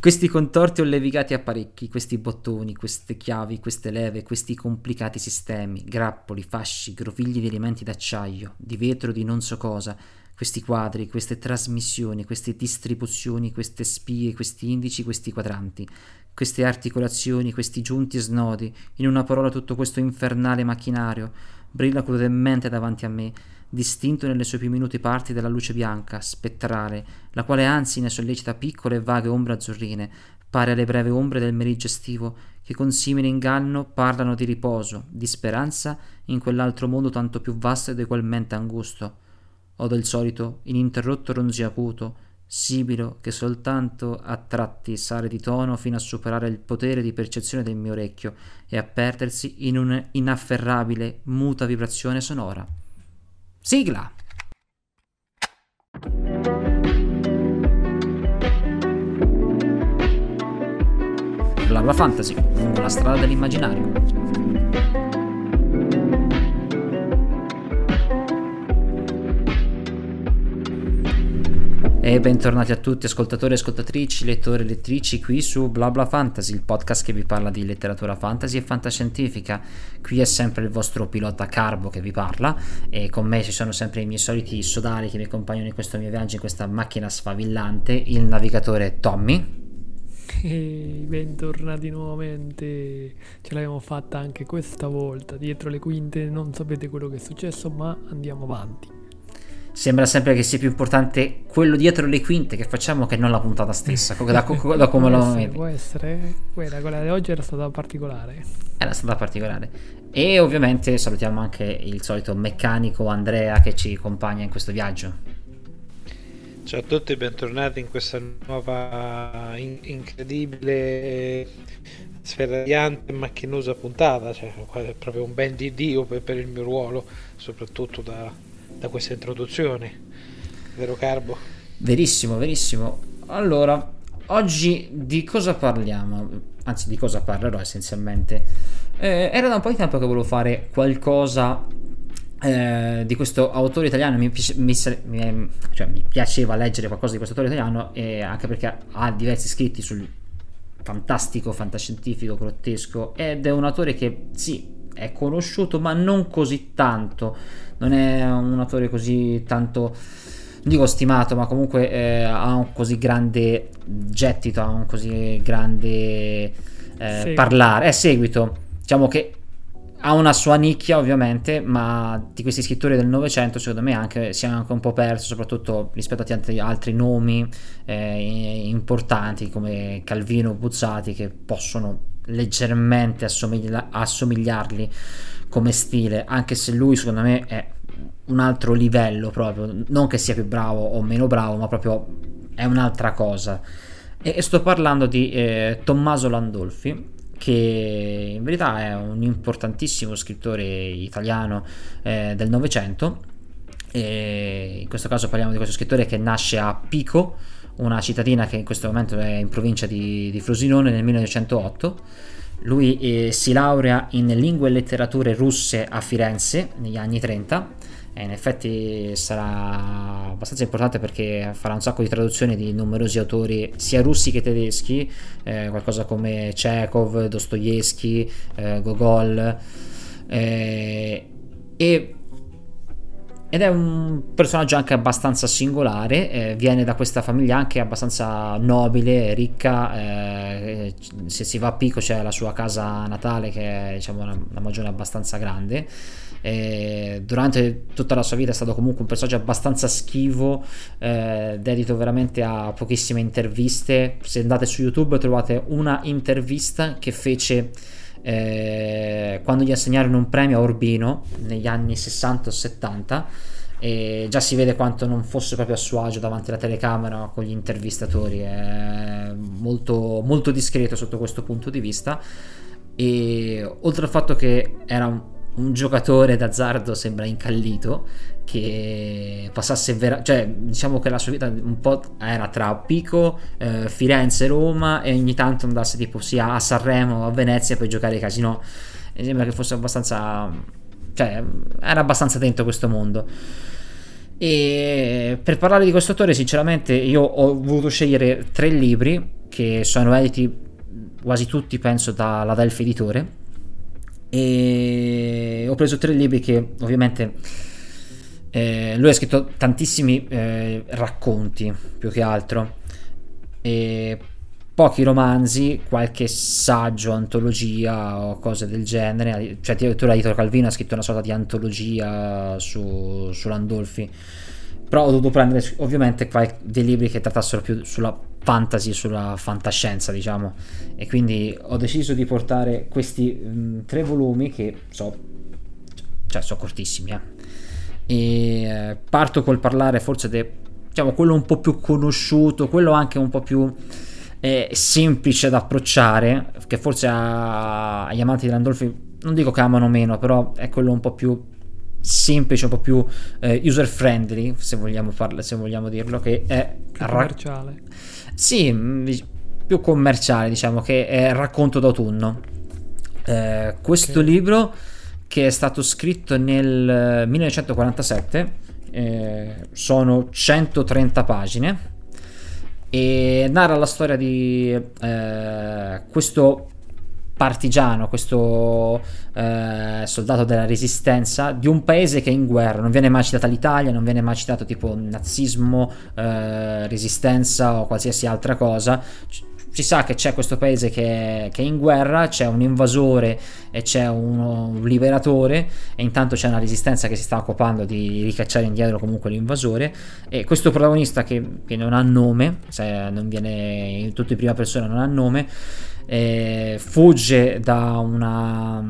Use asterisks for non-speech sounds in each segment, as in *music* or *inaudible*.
Questi contorti o levigati apparecchi, questi bottoni, queste chiavi, queste leve, questi complicati sistemi, grappoli, fasci, grovigli di elementi d'acciaio, di vetro, di non so cosa, questi quadri, queste trasmissioni, queste distribuzioni, queste spie, questi indici, questi quadranti, queste articolazioni, questi giunti snodi, in una parola tutto questo infernale macchinario, brilla crudelmente davanti a me, distinto nelle sue più minuti parti dalla luce bianca, spettrale, la quale anzi ne sollecita piccole e vaghe ombre azzurrine, pare alle breve ombre del meriggio estivo, che con simile inganno parlano di riposo, di speranza in quell'altro mondo tanto più vasto ed egualmente angusto. Odo il solito ininterrotto ronzio acuto, sibilo che soltanto a tratti sale di tono fino a superare il potere di percezione del mio orecchio e a perdersi in un'inafferrabile, muta vibrazione sonora. Sigla! Blabla Fantasy, lungo la strada dell'immaginario. E bentornati a tutti ascoltatori e ascoltatrici, lettori e lettrici qui su BlaBla Fantasy, il podcast che vi parla di letteratura fantasy e fantascientifica. Qui è sempre il vostro pilota Carbo che vi parla e con me ci sono sempre i miei soliti sodali che mi accompagnano in questo mio viaggio in questa macchina sfavillante, il navigatore Tommy. *laughs* Bentornati nuovamente, ce l'abbiamo fatta anche questa volta, dietro le quinte non sapete quello che è successo ma andiamo avanti sembra sempre che sia più importante quello dietro le quinte che facciamo che non la puntata stessa. Da, da, da *laughs* come lo essere, Può essere, quella, quella di oggi era stata particolare. Era stata particolare. E ovviamente salutiamo anche il solito meccanico Andrea che ci accompagna in questo viaggio. Ciao a tutti, bentornati in questa nuova in- incredibile sferragliante e macchinosa puntata, cioè è proprio un ben di Dio per, per il mio ruolo, soprattutto da, da questa introduzione, vero Carbo? Verissimo, verissimo. Allora, oggi di cosa parliamo? Anzi, di cosa parlerò essenzialmente? Eh, era da un po' di tempo che volevo fare qualcosa eh, di questo autore italiano. Mi, mi, mi, cioè, mi, piaceva leggere qualcosa di questo autore italiano, e anche perché ha diversi scritti sul fantastico, fantascientifico, grottesco. Ed è un autore che sì, è conosciuto, ma non così tanto non è un attore così tanto non dico stimato, ma comunque eh, ha un così grande gettito, ha un così grande eh, parlare, è seguito. Diciamo che ha una sua nicchia ovviamente, ma di questi scrittori del Novecento secondo me anche, si è anche un po' perso, soprattutto rispetto a tanti altri nomi eh, importanti come Calvino Buzzati che possono leggermente assomiglia- assomigliarli come stile, anche se lui secondo me è un altro livello proprio, non che sia più bravo o meno bravo, ma proprio è un'altra cosa. E, sto parlando di eh, Tommaso Landolfi, che in verità è un importantissimo scrittore italiano eh, del Novecento. in questo caso parliamo di questo scrittore che nasce a Pico, una cittadina che in questo momento è in provincia di, di Frosinone nel 1908 lui eh, si laurea in lingue e letterature russe a Firenze negli anni 30 e in effetti sarà abbastanza importante perché farà un sacco di traduzioni di numerosi autori sia russi che tedeschi, eh, qualcosa come Chekhov, Dostoevsky, eh, Gogol eh, e ed è un personaggio anche abbastanza singolare, eh, viene da questa famiglia anche abbastanza nobile, ricca, eh, se si va a Pico c'è la sua casa natale che è diciamo, una, una magione abbastanza grande. Eh, durante tutta la sua vita è stato comunque un personaggio abbastanza schivo, eh, dedito veramente a pochissime interviste. Se andate su YouTube trovate una intervista che fece eh, quando gli assegnarono un premio a Urbino negli anni 60 o 70 e già si vede quanto non fosse proprio a suo agio davanti alla telecamera con gli intervistatori è molto, molto discreto sotto questo punto di vista e oltre al fatto che era un un giocatore d'azzardo sembra incallito che passasse vera- cioè diciamo che la sua vita un po' era tra Pico, eh, Firenze, Roma e ogni tanto andasse tipo sia a Sanremo o a Venezia per giocare ai casino. E sembra che fosse abbastanza cioè era abbastanza dentro questo mondo. E per parlare di questo autore sinceramente io ho voluto scegliere tre libri che sono editi quasi tutti penso dalla Delphi Editore e ho preso tre libri che ovviamente eh, lui ha scritto tantissimi eh, racconti più che altro e pochi romanzi, qualche saggio, antologia o cose del genere. Cioè, addirittura Italo Calvino ha scritto una sorta di antologia su, su Landolfi. Però ho dovuto prendere ovviamente dei libri che trattassero più sulla fantasy, sulla fantascienza, diciamo. E quindi ho deciso di portare questi mh, tre volumi che so, cioè, sono cortissimi. Eh. E eh, parto col parlare forse di diciamo, quello un po' più conosciuto, quello anche un po' più eh, semplice da approcciare, che forse a, agli amanti di Landolfi non dico che amano meno, però è quello un po' più semplice, un po' più eh, user friendly, se vogliamo, farle, se vogliamo dirlo, che è più commerciale. Ra- sì, mm, più commerciale, diciamo, che è Racconto d'autunno. Eh, questo okay. libro che è stato scritto nel 1947 eh, sono 130 pagine e narra la storia di eh, questo partigiano, questo eh, soldato della resistenza di un paese che è in guerra, non viene mai citata l'Italia, non viene mai citato tipo nazismo, eh, resistenza o qualsiasi altra cosa. Si sa che c'è questo paese che che è in guerra, c'è un invasore e c'è un liberatore e intanto c'è una resistenza che si sta occupando di ricacciare indietro comunque l'invasore e questo protagonista che, che non ha nome, se non viene in tutto in prima persona non ha nome, eh, fugge da una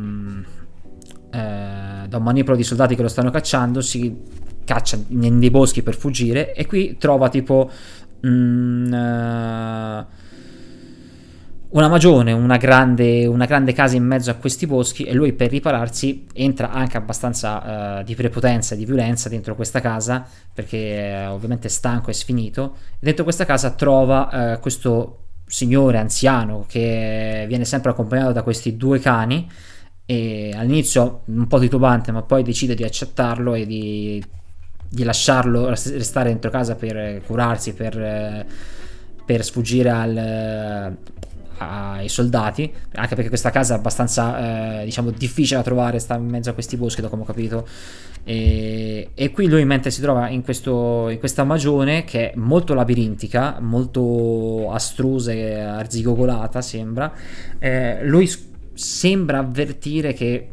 eh, da un manipolo di soldati che lo stanno cacciando, si caccia nei boschi per fuggire e qui trova tipo mm, una magione, una grande, una grande, casa in mezzo a questi boschi e lui per ripararsi entra anche abbastanza uh, di prepotenza e di violenza dentro questa casa perché uh, ovviamente è stanco e sfinito. Dentro questa casa trova uh, questo signore anziano che viene sempre accompagnato da questi due cani e all'inizio un po' titubante ma poi decide di accettarlo e di, di lasciarlo restare dentro casa per curarsi, per, per sfuggire al, ai soldati, anche perché questa casa è abbastanza eh, diciamo difficile da trovare, sta in mezzo a questi boschi, da come ho capito. E, e qui lui mentre si trova in, questo, in, questa magione che è molto labirintica, molto astrusa e arzigogolata sembra, eh, lui sembra avvertire che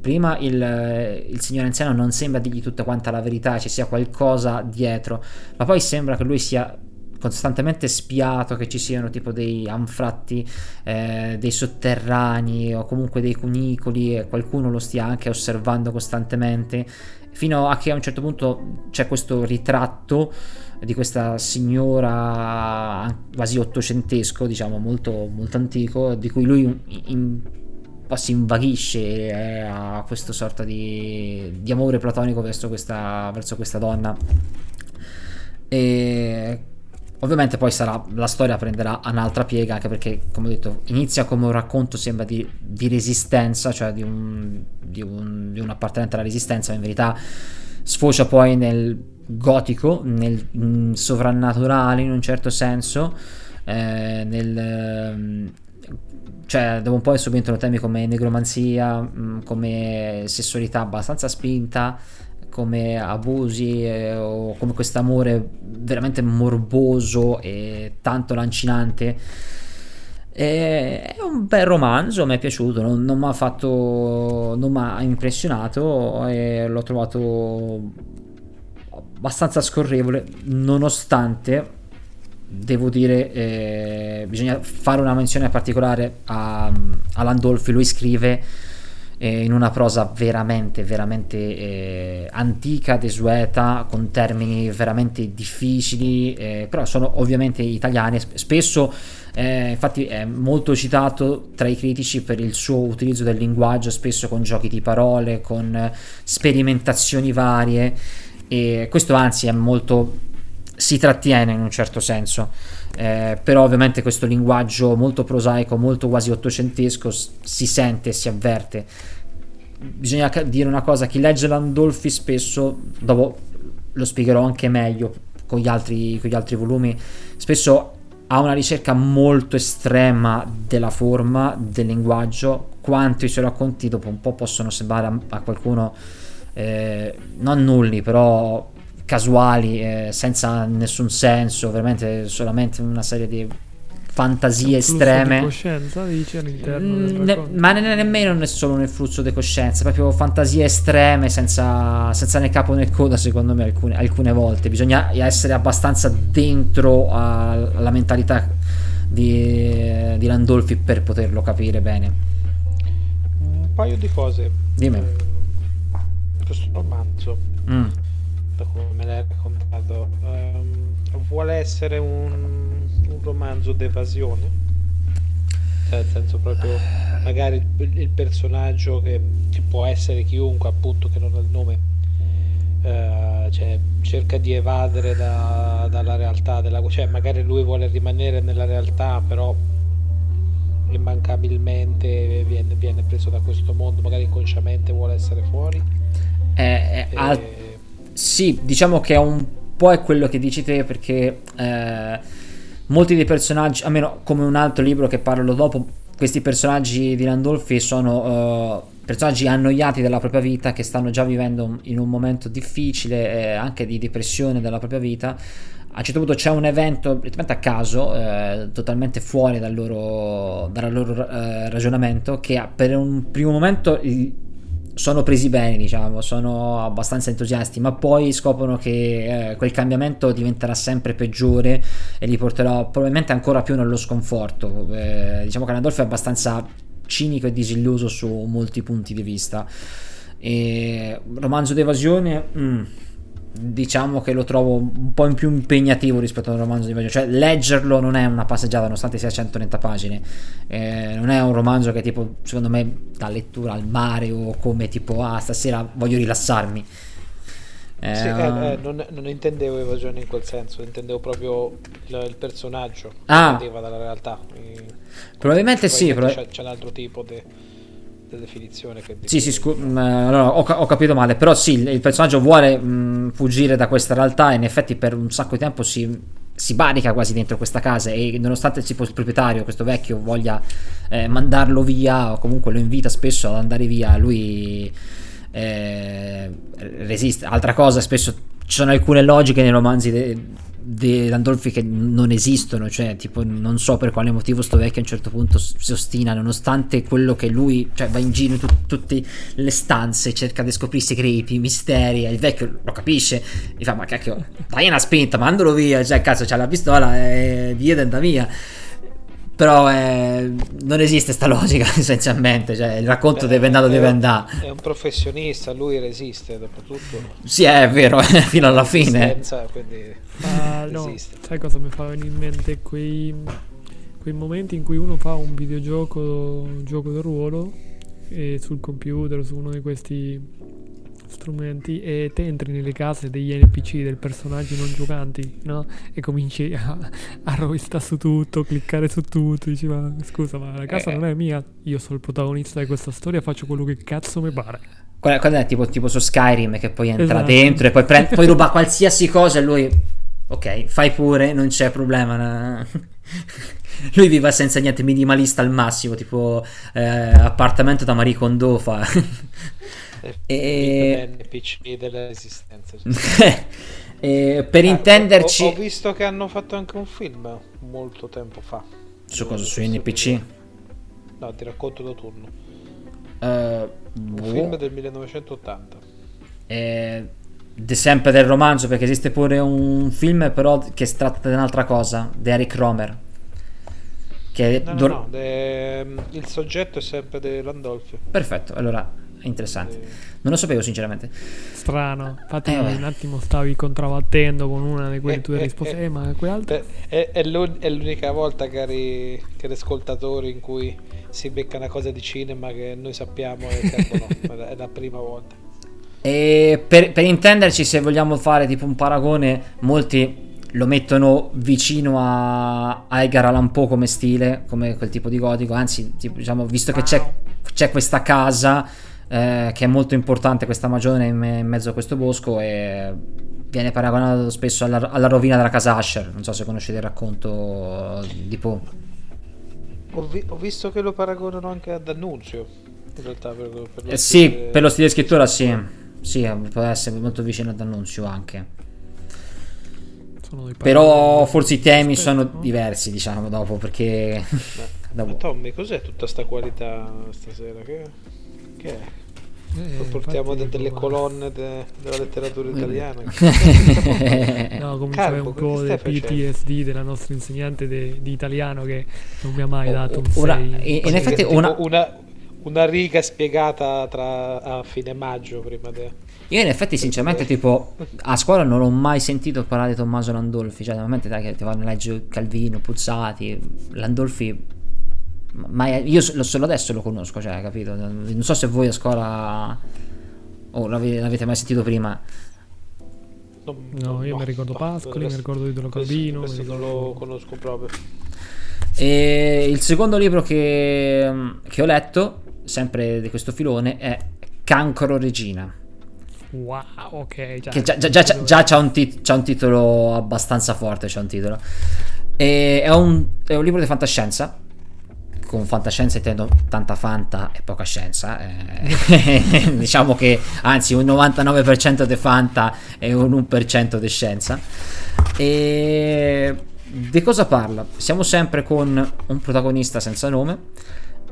prima il, il, signore anziano non sembra dirgli tutta quanta la verità, ci sia qualcosa dietro, ma poi sembra che lui sia costantemente spiato che ci siano tipo dei anfratti, eh, dei sotterranei o comunque dei cunicoli e qualcuno lo stia anche osservando costantemente fino a che a un certo punto c'è questo ritratto di questa signora quasi ottocentesco, diciamo molto, molto antico, di cui lui in, in, si invaghisce e ha questa sorta di, di amore platonico verso questa, verso questa donna. E Ovviamente poi sarà, la storia prenderà un'altra piega, anche perché, come ho detto, inizia come un racconto, sembra di, di resistenza, cioè di un, di, un, di un appartenente alla resistenza, ma in verità sfocia poi nel gotico, nel mm, sovrannaturale in un certo senso, eh, nel, cioè dopo un po' subentrano temi come negromanzia, mm, come sessualità abbastanza spinta, come abusi eh, o come questo amore veramente morboso e tanto lancinante. È un bel romanzo, mi è piaciuto, non, non mi ha fatto, non mi ha impressionato e l'ho trovato abbastanza scorrevole, nonostante devo dire, eh, bisogna fare una menzione particolare a, a Landolfi, lui scrive eh, in una prosa veramente, veramente eh, antica, desueta, con termini veramente difficili, eh, però sono ovviamente italiani, spesso eh, infatti è molto citato tra i critici per il suo utilizzo del linguaggio, spesso con giochi di parole, con sperimentazioni varie, e questo anzi è molto si trattiene in un certo senso, eh, però ovviamente questo linguaggio molto prosaico, molto quasi ottocentesco si sente e si avverte. Bisogna dire una cosa, chi legge Landolfi spesso, dopo lo spiegherò anche meglio con gli altri, con gli altri volumi, spesso ha una ricerca molto estrema della forma, del linguaggio, quanto i suoi racconti dopo un po' possono sembrare a, a qualcuno eh, non nulli, però casuali, eh, senza nessun senso, veramente solamente una serie di fantasie estreme. Di coscienza dici all'interno mm, ne, ma ne, nemmeno non è solo nel flusso di coscienza, proprio fantasie estreme senza, senza né capo né coda, secondo me, alcune, alcune volte. Bisogna essere abbastanza dentro alla mentalità di, di Landolfi per poterlo capire bene. Un paio di cose. Dimmi. Eh, questo romanzo. Mm. Essere un un romanzo d'evasione? Cioè, nel senso proprio, magari il, il personaggio che, che, può essere chiunque, appunto, che non ha il nome, eh, cioè, cerca di evadere da, dalla realtà, della, cioè magari lui vuole rimanere nella realtà, però immancabilmente viene, viene preso da questo mondo, magari inconsciamente vuole essere fuori. Eh, eh, al- sì, diciamo che è un po' è quello che dici te perché eh, molti dei personaggi, almeno come un altro libro che parlo dopo, questi personaggi di Landolfi sono uh, personaggi annoiati della propria vita che stanno già vivendo in un momento difficile, eh, anche di depressione della propria vita. A un certo punto c'è un evento a caso, eh, totalmente fuori dal loro, dal loro eh, ragionamento, che per un primo momento sono presi bene, diciamo, sono abbastanza entusiasti, ma poi scoprono che eh, quel cambiamento diventerà sempre peggiore e li porterà probabilmente ancora più nello sconforto. Eh, diciamo che Randolph è abbastanza cinico e disilluso su molti punti di vista. E romanzo d'evasione. Mm diciamo che lo trovo un po' in più impegnativo rispetto a un romanzo di viaggio cioè leggerlo non è una passeggiata nonostante sia 130 pagine eh, non è un romanzo che tipo secondo me da lettura al mare o come tipo ah stasera voglio rilassarmi eh, sì, eh, eh, non, non, intendevo evasione in quel senso, intendevo proprio il, il personaggio ah. che dalla realtà. Probabilmente sì. C'è, c'è un altro tipo di definizione che sì sì scu- mm, allora, ho, ho, capito male però sì il, il personaggio vuole mh, mm, fuggire da questa realtà e in effetti per un sacco di tempo si, si barica quasi dentro questa casa e nonostante tipo, il proprietario questo vecchio voglia eh, mandarlo via o comunque lo invita spesso ad andare via lui eh, resiste. Altra cosa spesso ci sono alcune logiche nei romanzi de- di Landolfi che non esistono, cioè tipo non so per quale motivo sto vecchio a un certo punto si ostina nonostante quello che lui, cioè va in giro in tut- tutte le stanze, cerca di scoprire segreti, misteri, e il vecchio lo capisce, mi fa ma cacchio, dai una spinta, mandalo via, cioè cazzo c'ha la pistola e via da via. Però eh, non esiste sta logica *laughs* essenzialmente cioè il racconto Beh, deve andare deve andare. è un professionista lui resiste dopo tutto sì è vero *laughs* fino alla fine. Quindi uh, *laughs* no, sai cosa mi fa venire in mente quei, quei momenti in cui uno fa un videogioco gioco del ruolo sul computer su uno di questi strumenti e te entri nelle case degli NPC, dei personaggi non giocanti, no? E cominci a, a rovistare su tutto, cliccare su tutto, dici ma scusa ma la casa eh. non è mia, io sono il protagonista di questa storia, faccio quello che cazzo mi pare. Qual è, tipo, tipo, su Skyrim che poi entra esatto. dentro e poi, prende, poi ruba *laughs* qualsiasi cosa e lui... Ok, fai pure, non c'è problema. *laughs* Lui vive senza niente, minimalista al massimo, tipo eh, appartamento da Marie Kondo fa. *laughs* e... NPC della resistenza. *laughs* e per ah, intenderci... Ho, ho, visto che hanno fatto anche un film molto tempo fa. Su cosa? Su NPC? No, ti racconto da turno. Uh, un boh. film del 1980. Eh, de sempre del romanzo, perché esiste pure un film però che tratta di un'altra cosa, di Eric Romer. Che no, no, dur- no, de... il soggetto è sempre di Landolfi. Perfetto, allora interessante. Non lo sapevo sinceramente. Strano. Infatti eh, un attimo stavi contrabbattendo con una di quelle tue eh, risposte. Eh, ma quell'altra? È, è, l'unica volta, cari, cari ascoltatori, in cui si becca una cosa di cinema che noi sappiamo e *laughs* no, è la prima volta. E per, per intenderci, se vogliamo fare tipo un paragone, molti lo mettono vicino a, a Edgar Allan Poe come stile, come quel tipo di gotico. Anzi, tipo, diciamo, visto che c'è, c'è, questa casa eh, che è molto importante questa magione in, me- in, mezzo a questo bosco e viene paragonato spesso alla, alla, rovina della casa Asher. Non so se conoscete il racconto di Poe. Ho, vi- ho visto che lo paragonano anche ad Annunzio. In realtà, per, per eh, sì, per lo stile di scrittura, sì. Sì, può essere molto vicino ad Annunzio anche. Però forse i temi Aspetta, sono no? diversi, diciamo, dopo, perché... Ma, *laughs* dopo... ma Tommy, cos'è tutta sta qualità stasera? Che, che è? Eh, portiamo de- delle colonne de- della letteratura italiana. *laughs* no, comunque è un po' del PTSD della nostra insegnante de- di italiano che non mi ha mai dato un 6. In effetti una... una... una riga spiegata tra a fine maggio prima de... Io in effetti sinceramente tipo a scuola non ho mai sentito parlare di Tommaso Landolfi, cioè nel momento dai, che ti vanno a leggere Calvino, Puzzati, Landolfi, ma io solo adesso lo conosco, cioè capito? Non so se voi a scuola o oh, l'avete, mai sentito prima. No, no io no, mi ricordo Pascoli, mi ricordo di Dolo Calvino. Questo non lo conosco proprio. E il secondo libro che, che ho letto, sempre di questo filone, è Cancro Regina Wow, ok. Già, che già, già, già, già c'ha, un tit- c'ha, un titolo abbastanza forte. C'è un titolo. E è, un, è un libro di fantascienza. Con fantascienza intendo tanta fanta e poca scienza. Eh, *laughs* diciamo che anzi un 99% di fanta e un 1% di scienza. E di cosa parla? Siamo sempre con un protagonista senza nome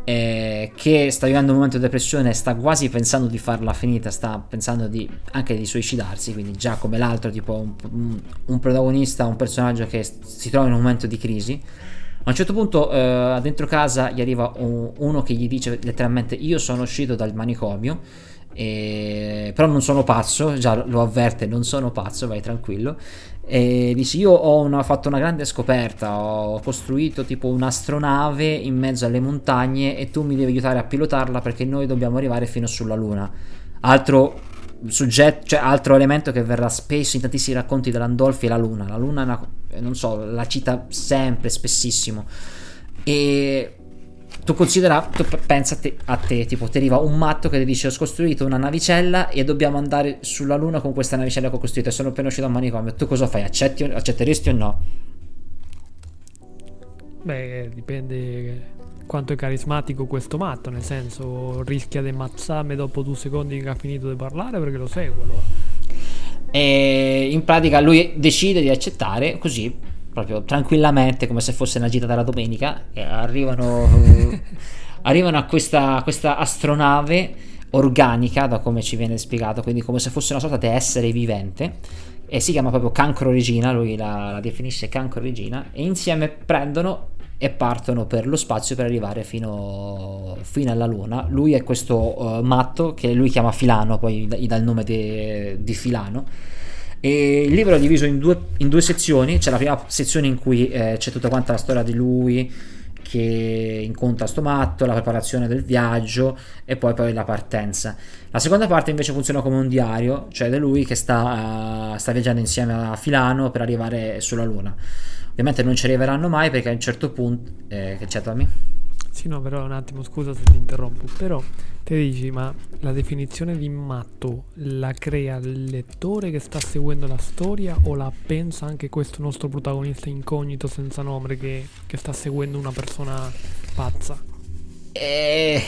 eh, che sta vivendo un momento di depressione, sta quasi pensando di farla finita, sta pensando di, anche di suicidarsi, quindi già come l'altro, tipo un, un, protagonista, un personaggio che si trova in un momento di crisi. A un certo punto eh, dentro casa gli arriva un, uno che gli dice letteralmente io sono uscito dal manicomio, eh, però non sono pazzo, già lo avverte, non sono pazzo, vai tranquillo. E dice io ho una, fatto una grande scoperta ho costruito tipo un'astronave in mezzo alle montagne e tu mi devi aiutare a pilotarla perché noi dobbiamo arrivare fino sulla luna. Altro soggetto cioè altro elemento che verrà spesso in tantissimi racconti dell'Andolfi è la luna. La luna una, non so la cita sempre spessissimo. E tu considera, tu pensa a te, a te, tipo ti arriva un matto che ti dice ho costruito una navicella e dobbiamo andare sulla luna con questa navicella che ho costruito e sono appena uscito dal manicomio, tu cosa fai? Accetti, accetteresti o no? Beh, dipende quanto è carismatico questo matto, nel senso rischia di ammazzarmi dopo due secondi che ha finito di parlare perché lo seguo allora. E in pratica lui decide di accettare così proprio tranquillamente come se fosse una gita della domenica arrivano, *laughs* arrivano a questa, questa astronave organica da come ci viene spiegato quindi come se fosse una sorta di essere vivente e si chiama proprio cancro regina lui la, la definisce cancro regina e insieme prendono e partono per lo spazio per arrivare fino, fino alla luna. Lui è questo uh, matto che lui chiama Filano poi gli dà il nome di Filano e il libro è diviso in due, in due sezioni, c'è la prima sezione in cui eh, c'è tutta quanta la storia di lui che incontra sto matto, la preparazione del viaggio e poi, poi la partenza. La seconda parte invece funziona come un diario, cioè di lui che sta, uh, sta viaggiando insieme a Filano per arrivare sulla Luna. Ovviamente non ci arriveranno mai perché a un certo punto... Eh, che c'è Tommy? Sì, no, però un attimo, scusa se ti interrompo, però Te dici, ma la definizione di matto la crea il lettore che sta seguendo la storia o la pensa anche questo nostro protagonista incognito senza nome che, che sta seguendo una persona pazza? Eh,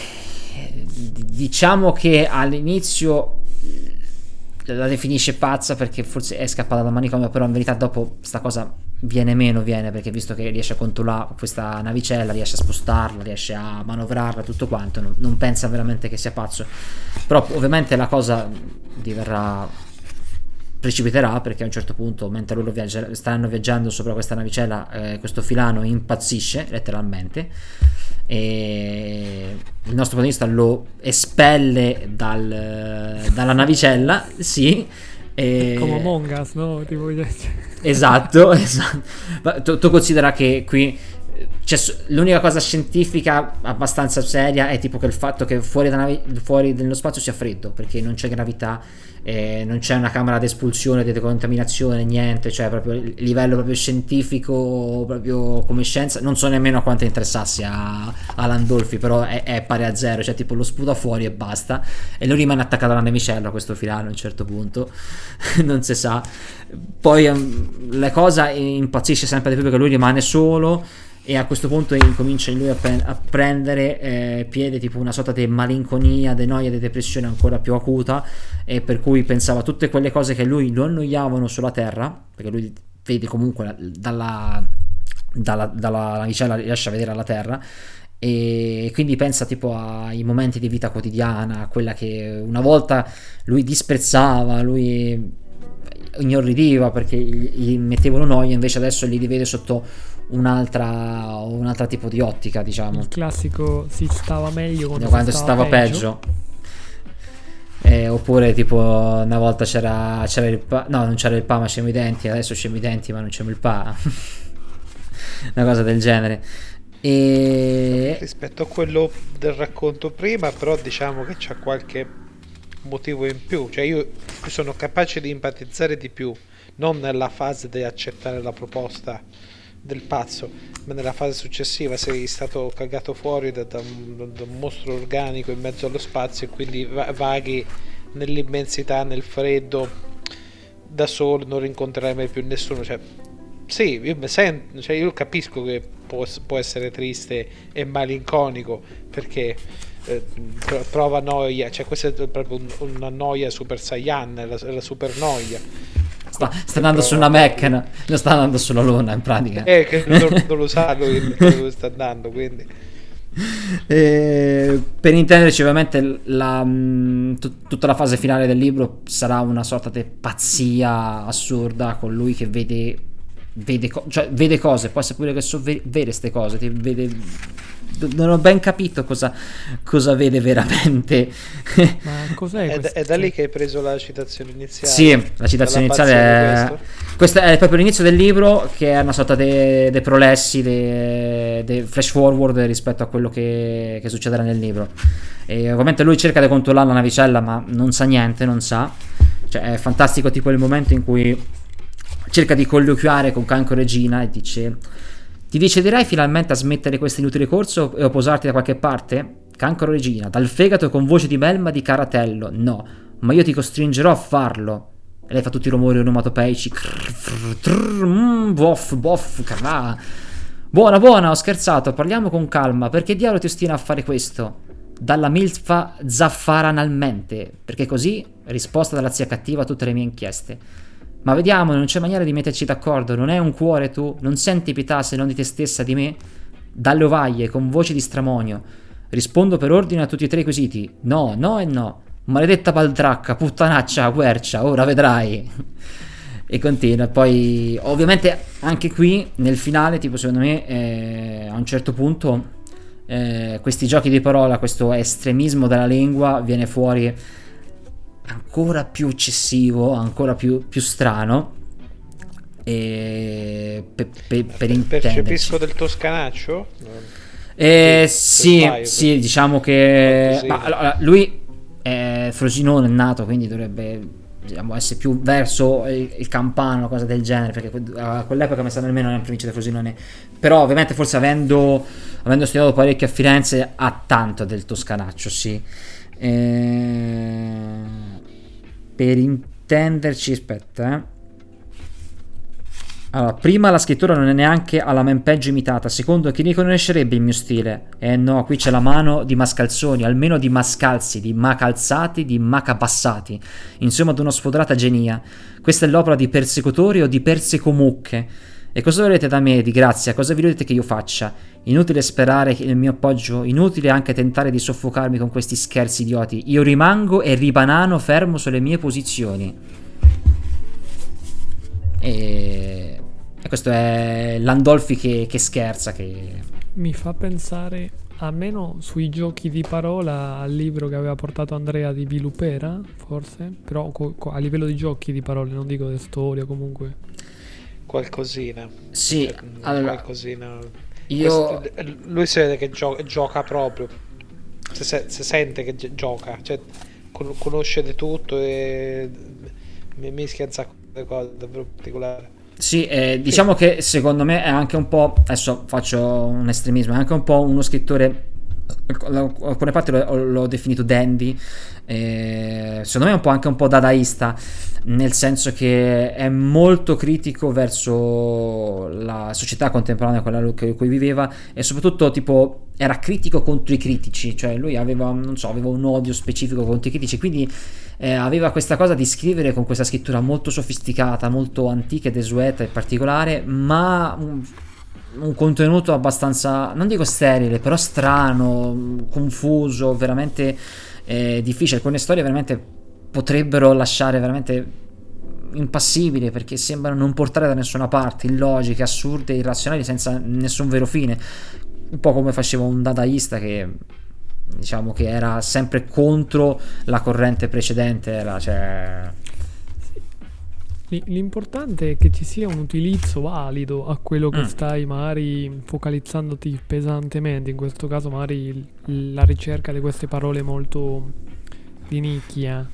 diciamo che all'inizio la definisce pazza perché forse è scappata dal manicomio, però in verità dopo sta cosa viene meno, viene perché visto che riesce a controllare questa navicella, riesce a spostarla, riesce a manovrarla, tutto quanto, non, non pensa veramente che sia pazzo. Però ovviamente la cosa diverrà precipiterà perché a un certo punto mentre loro viaggia, stanno viaggiando sopra questa navicella eh, questo filano impazzisce letteralmente e il nostro protagonista lo espelle dal, dalla navicella sì e... come Among Us no? Tipo... *laughs* esatto, *laughs* esatto. Tu, tu considera che qui cioè, l'unica cosa scientifica abbastanza seria è tipo che il fatto che fuori, navi- fuori dello spazio sia freddo, perché non c'è gravità, eh, non c'è una camera d'espulsione, di decontaminazione, niente, cioè proprio il livello proprio scientifico, proprio come scienza, non so nemmeno a quanto interessassi a, a Landolfi, però è, è, pari a zero, cioè tipo lo sputa fuori e basta, e lui rimane attaccato alla navicella a questo finale a un certo punto, *laughs* non si sa. Poi um, la cosa impazzisce sempre di più perché lui rimane solo e a questo punto incomincia lui a, pre- a prendere eh, piede tipo una sorta di malinconia, di noia, di depressione ancora più acuta e per cui pensava a tutte quelle cose che lui lo annoiavano sulla terra perché lui vede comunque dalla, dalla, dalla navicella riesce a vedere la terra e quindi pensa tipo ai momenti di vita quotidiana, quella che una volta lui disprezzava, lui inorridiva perché gli mettevano noia, invece adesso li rivede sotto un'altra, un altro tipo di ottica, diciamo. Il classico si stava meglio quando, quando si stava, stava peggio. peggio. Eh, oppure tipo una volta c'era, c'era il pa, no non c'era il pa ma scemo i denti adesso scemo i denti ma non c'è il pa *laughs* una cosa del genere e... rispetto a quello del racconto prima però diciamo che c'è qualche motivo in più cioè io sono capace di empatizzare di più non nella fase di accettare la proposta del pazzo, ma nella fase successiva sei stato cagato fuori da, da, un, da un, mostro organico in mezzo allo spazio e quindi va- vaghi nell'immensità, nel freddo, da solo, non rincontrerai mai più nessuno. Cioè, sì, io, sento, cioè, io capisco che può, può, essere triste e malinconico perché eh, prova noia, cioè questa è proprio un, una noia super saiyan, la, la super noia Sta, sta andando su una macchina, non sta andando sulla luna in pratica. Eh, che non, non lo sa lui dove sta andando, quindi. *laughs* Eh, per intenderci ovviamente la, mh, t- tutta la fase finale del libro sarà una sorta di pazzia assurda con lui che vede vede, co- cioè, vede cose poi sapere che so ve- vede queste cose vede non ho ben capito cosa, cosa vede veramente. Ma cos'è è, è, da lì che hai preso la citazione iniziale? Sì, la citazione iniziale è... Questo è proprio l'inizio del libro che è una sorta dei prolessi, dei flash forward rispetto a quello che, che succederà nel libro. E ovviamente lui cerca di controllare la navicella ma non sa niente, non sa. Cioè è fantastico tipo il momento in cui cerca di colloquiare con Canco Regina e dice ti deciderai finalmente a smettere questo inutile corso e posarti da qualche parte? Cancro regina, dal fegato con voce di melma di caratello. No, ma io ti costringerò a farlo. E lei fa tutti i rumori onomatopeici. Boff, boff, carà. Buona, buona, ho scherzato, parliamo con calma. Perché diavolo ti ostina a fare questo? Dalla milfa zaffaranalmente. Perché così, risposta dalla zia cattiva a tutte le mie inchieste. Ma vediamo, non c'è maniera di metterci d'accordo, non è un cuore tu, non senti pietà se non di te stessa, di me? Dalle ovaglie, con voce di stramonio. Rispondo per ordine a tutti e tre i quesiti. No, no e no. Maledetta baldracca, puttanaccia, quercia, ora vedrai. e continua. Poi, ovviamente, anche qui nel finale, tipo, secondo me, eh, a un certo punto, eh, questi giochi di parola, questo estremismo della lingua viene fuori ancora più eccessivo, ancora più, più strano. E pe, pe, per Percepisco del toscanaccio? Eh, sì, paio, sì, diciamo che ma, allora, lui è Frosinone è nato, quindi dovrebbe diciamo, essere più verso il, il campano, cosa del genere, perché a quell'epoca mi sa nemmeno nella provincia di Frosinone. Però ovviamente forse avendo, avendo studiato parecchio a Firenze ha tanto del toscanaccio, sì. Eh, per intenderci, aspetta, eh. Allora, prima la scrittura non è neanche alla men peggio imitata, secondo chi riconoscerebbe il mio stile? Eh no, qui c'è la mano di mascalzoni, almeno di mascalzi, di macalzati, di macabassati, insomma di una sfodrata genia. Questa è l'opera di persecutori o di persecomucche. E cosa volete da me di grazia? Cosa vi volete che io faccia? Inutile sperare il mio appoggio, inutile anche tentare di soffocarmi con questi scherzi idioti. Io rimango e ribanano fermo sulle mie posizioni. E, e questo è Landolfi che, che scherza. Che... Mi fa pensare almeno sui giochi di parola al libro che aveva portato Andrea di Vilupera, forse, però co- co- a livello di giochi di parole, non dico di storia comunque qualcosina. Sì, cioè, allora... qualcosina. Io... Questo, lui si vede che gio- gioca proprio. Si, si, sente che gi- gioca, cioè conosce di tutto e mi mischia un sacco di cose davvero particolari. Sì, eh, diciamo che secondo me è anche un po', adesso faccio un estremismo, è anche un po' uno scrittore, alcune parti l'ho, l'ho definito dandy, eh, secondo me è un po' anche un po' dadaista, nel senso che è molto critico verso la società contemporanea, quella in cui viveva, e soprattutto tipo era critico contro i critici, cioè lui aveva, so, aveva un odio specifico contro i critici, quindi eh, aveva questa cosa di scrivere con questa scrittura molto sofisticata, molto antica e desueta in particolare, ma un, un contenuto abbastanza, non dico sterile, però strano, confuso, veramente eh, difficile. Alcune storie veramente potrebbero lasciare veramente impassibili perché sembrano non portare da nessuna parte, illogiche, assurde, irrazionali, senza nessun vero fine. Un po' come faceva un dadaista che diciamo che era sempre contro la corrente precedente. Era, cioè... L'importante è che ci sia un utilizzo valido a quello che mm. stai magari focalizzandoti pesantemente, in questo caso magari la ricerca di queste parole molto di nicchia,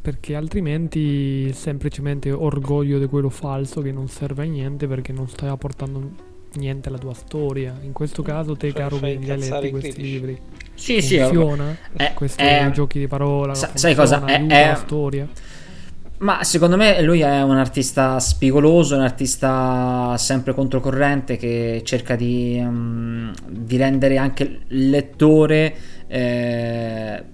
perché altrimenti semplicemente orgoglio di quello falso che non serve a niente perché non stai apportando niente alla tua storia. In questo caso te, cioè, caro, che hai letto questi libri. Sì, funziona? sì, è, questi è, giochi di parola. Sa, sai cosa? È, è la storia. Ma secondo me lui è un artista spigoloso, un artista sempre controcorrente che cerca di, um, di rendere anche il lettore eh,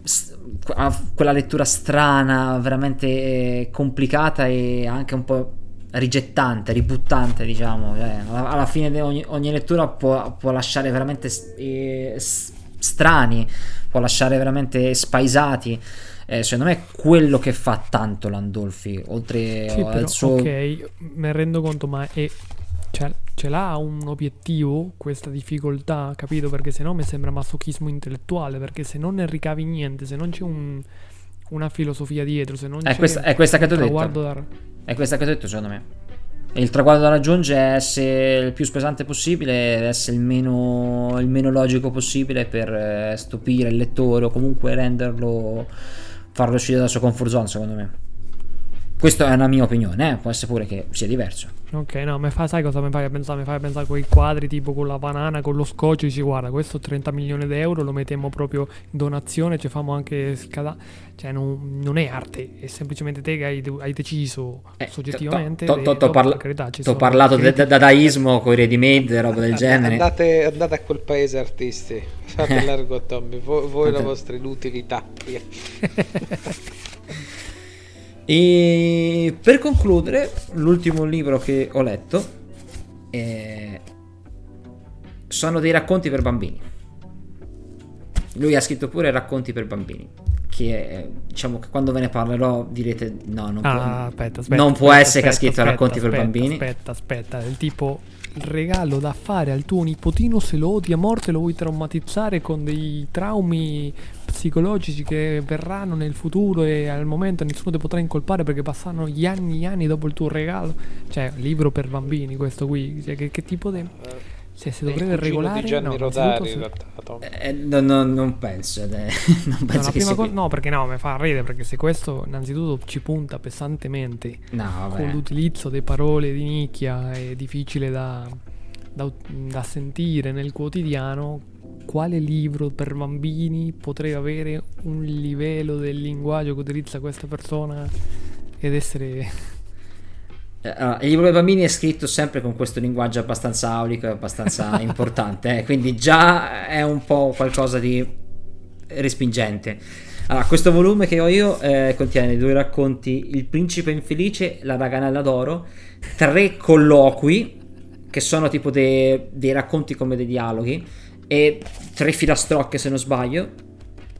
quella lettura strana, veramente complicata e anche un po' rigettante, ributtante, diciamo. Cioè, alla, alla, fine di ogni, ogni lettura può, può, lasciare veramente eh, strani, può lasciare veramente spaesati. Eh, secondo me è quello che fa tanto Landolfi, oltre sì, al però, suo... Ok, me rendo conto, ma è... Cioè, ce l'ha un obiettivo questa difficoltà, capito? Perché se no mi sembra masochismo intellettuale, perché se non ne ricavi niente, se non c'è un, una filosofia dietro, se non è c'è questa, è questa che ti ho detto. Da... È questa che ti ho detto, secondo me. Il traguardo da raggiungere è essere il più spesante possibile, essere il meno, il meno logico possibile per eh, stupire il lettore o comunque renderlo, farlo uscire dalla sua comfort zone, secondo me. Questa è una mia opinione, eh? può essere pure che sia diverso. Ok, no, mi fa, sai cosa mi fai pensare? Mi fai pensare a quei quadri tipo con la banana, con lo scotch, dici guarda, questo 30 milioni di euro lo mettiamo proprio in donazione, ci facciamo anche scada... Cioè non, non, è arte, è semplicemente te che hai, hai deciso eh, soggettivamente. T'ho parla- parlato del dadaismo con i ready made, roba del genere. Andate, andate, a quel paese artisti, *laughs* fate largo a Tommy, voi, voi la vostra inutilità. *laughs* *laughs* E per concludere, l'ultimo libro che ho letto è... sono dei racconti per bambini. Lui ha scritto pure racconti per bambini. Che diciamo che quando ve ne parlerò direte: No, non, ah, può, aspetta, aspetta, non può essere che ha scritto aspetta, racconti per bambini. Aspetta, aspetta, il tipo il regalo da fare al tuo nipotino se lo odi a morte lo vuoi traumatizzare con dei traumi psicologici che verranno nel futuro e al momento nessuno ti potrà incolpare perché passano gli anni e anni dopo il tuo regalo. Cioè libro per bambini questo qui. Cioè, che, che, tipo di cioè, se dovrebbe regolare di Gianni no, Rodari se... eh, no, no, non penso eh, *laughs* non penso no, co- no perché no mi fa ridere perché se questo innanzitutto ci punta pesantemente no, con l'utilizzo di parole di nicchia è difficile da, da, da sentire nel quotidiano quale libro per bambini potrebbe avere un livello del linguaggio che utilizza questa persona ed essere allora, il libro dei bambini è scritto sempre con questo linguaggio abbastanza aulico e abbastanza *laughs* importante, eh, quindi già è un po' qualcosa di respingente. Allora, questo volume che ho io eh, contiene due racconti, Il principe infelice, La raganella d'oro, tre colloqui, che sono tipo dei, dei racconti come dei dialoghi, e tre filastrocche se non sbaglio.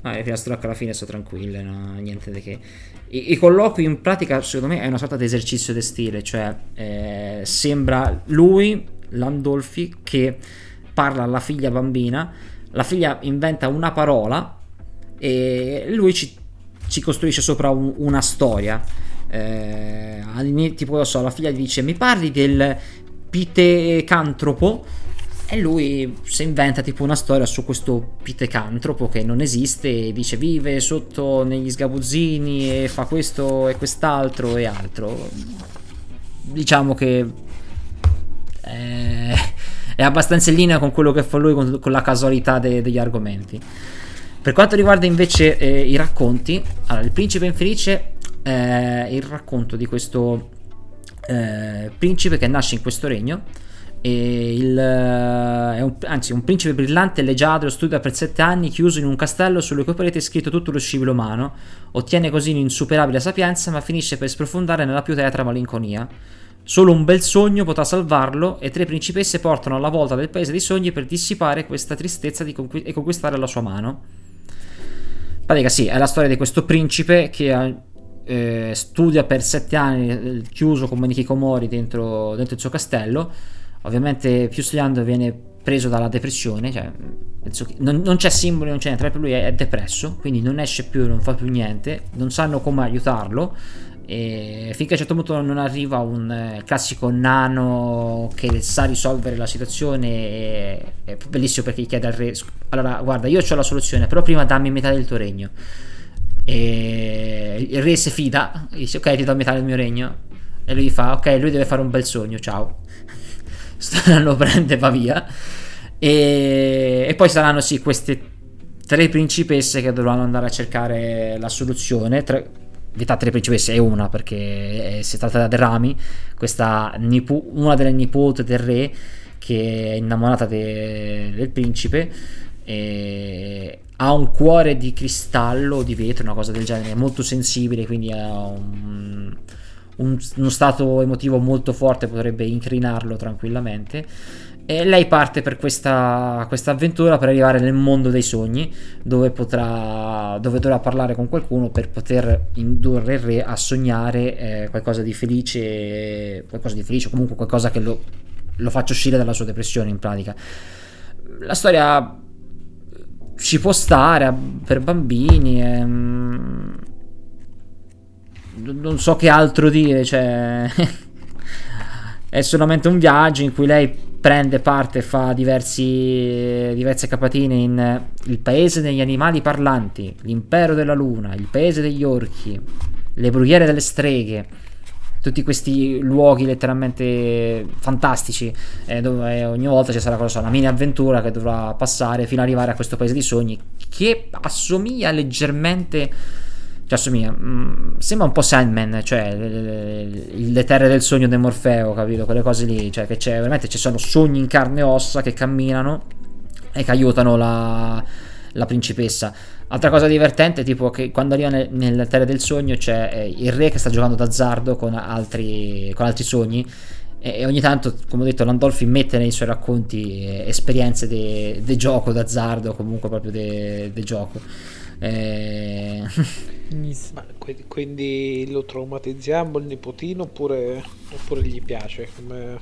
Ah, le filastrocche alla fine sono tranquille, no? niente di che. I, I, colloqui in pratica secondo me è una sorta di esercizio di stile, cioè eh, sembra lui, Landolfi, che parla alla figlia bambina, la figlia inventa una parola e lui ci, ci costruisce sopra un, una storia. Eh, tipo lo so, la figlia gli dice mi parli del pitecantropo e lui si inventa tipo una storia su questo pitecantropo che non esiste e dice vive sotto negli sgabuzzini e fa questo e quest'altro e altro. Diciamo che è, è abbastanza in linea con quello che fa lui con, con la casualità de, degli argomenti. Per quanto riguarda invece eh, i racconti, allora, il principe infelice è il racconto di questo eh, principe che nasce in questo regno il, eh, un, anzi, un principe brillante, leggiadro, studia per sette anni, chiuso in un castello sulle cui pareti è scritto tutto lo scibile umano. Ottiene così un'insuperabile sapienza, ma finisce per sprofondare nella più tetra malinconia. Solo un bel sogno potrà salvarlo e tre principesse portano alla volta del paese dei sogni per dissipare questa tristezza conqu- e conquistare la sua mano. Pratica sì, è la storia di questo principe che eh, studia per sette anni eh, chiuso come Nikikomori dentro, dentro il suo castello ovviamente più studiando viene preso dalla depressione, cioè, non, non, c'è simboli, non c'è niente, proprio lui è, è, depresso, quindi non esce più, non fa più niente, non sanno come aiutarlo. E finché a un certo punto non arriva un eh, classico nano che sa risolvere la situazione, è, è bellissimo perché chiede al re: Allora, guarda, io ho la soluzione, però prima dammi metà del tuo regno. E il re si fida, dice: Ok, ti do metà del mio regno. E lui fa: Ok, lui deve fare un bel sogno, ciao lo *laughs* prende va via. E, e poi saranno sì queste tre principesse che dovranno andare a cercare la soluzione. Tre, Vita tre principesse è una perché si tratta da Rami, questa nipo, una delle nipote del re che è innamorata de, del principe. E ha un cuore di cristallo o di vetro, una cosa del genere, è molto sensibile, quindi ha un, un, uno stato emotivo molto forte potrebbe incrinarlo tranquillamente. E lei parte per questa, questa, avventura per arrivare nel mondo dei sogni, dove, potrà, dove dovrà parlare con qualcuno per poter indurre il re a sognare eh, qualcosa di felice, qualcosa di felice, comunque qualcosa che lo, lo faccia uscire dalla sua depressione in pratica. La storia ci può stare per bambini. Ehm, non so che altro dire, cioè *laughs* è solamente un viaggio in cui lei prende parte e fa diversi, diverse capatine in il paese degli animali parlanti, l'impero della luna, il paese degli orchi, le brughiere delle streghe, tutti questi luoghi letteralmente fantastici eh, dove ogni volta ci sarà cosa, una mini avventura che dovrà passare fino ad arrivare a questo paese di sogni che assomiglia leggermente cioè assomiglia mm, sembra un po' Sandman cioè le, le, terre del sogno di Morfeo capito quelle cose lì cioè che c'è veramente ci sono sogni in carne e ossa che camminano e che aiutano la, la principessa altra cosa divertente tipo che quando arriva nel, nelle terre del sogno c'è eh, il re che sta giocando d'azzardo con altri, con altri sogni e ogni tanto, come ho detto, Landolfi mette nei suoi racconti eh, esperienze di gioco d'azzardo, comunque proprio di gioco. Eh... *laughs* Ma, quindi lo traumatizziamo il nipotino oppure, oppure gli piace? Come...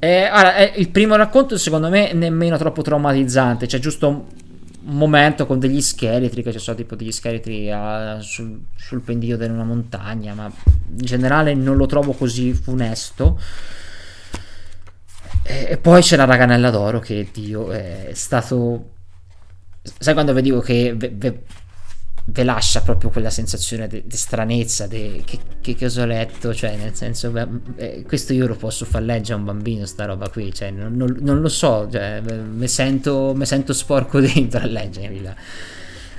Eh, allora, eh, il primo racconto secondo me nemmeno troppo traumatizzante, c'è giusto un, momento con degli scheletri, che ci sono tipo degli scheletri a, sul, sul pendio di una montagna, ma in generale non lo trovo così funesto. E, e poi c'è la raganella d'oro che Dio è stato... Sai quando vedevo che... Ve, ve, ve lascia proprio quella sensazione di stranezza, che, che, cosa ho letto, cioè nel senso, beh, eh, questo io lo posso far leggere a un bambino, sta roba qui, cioè non, non, non lo so, cioè, mi sento, sento, sporco *laughs* dentro a leggere.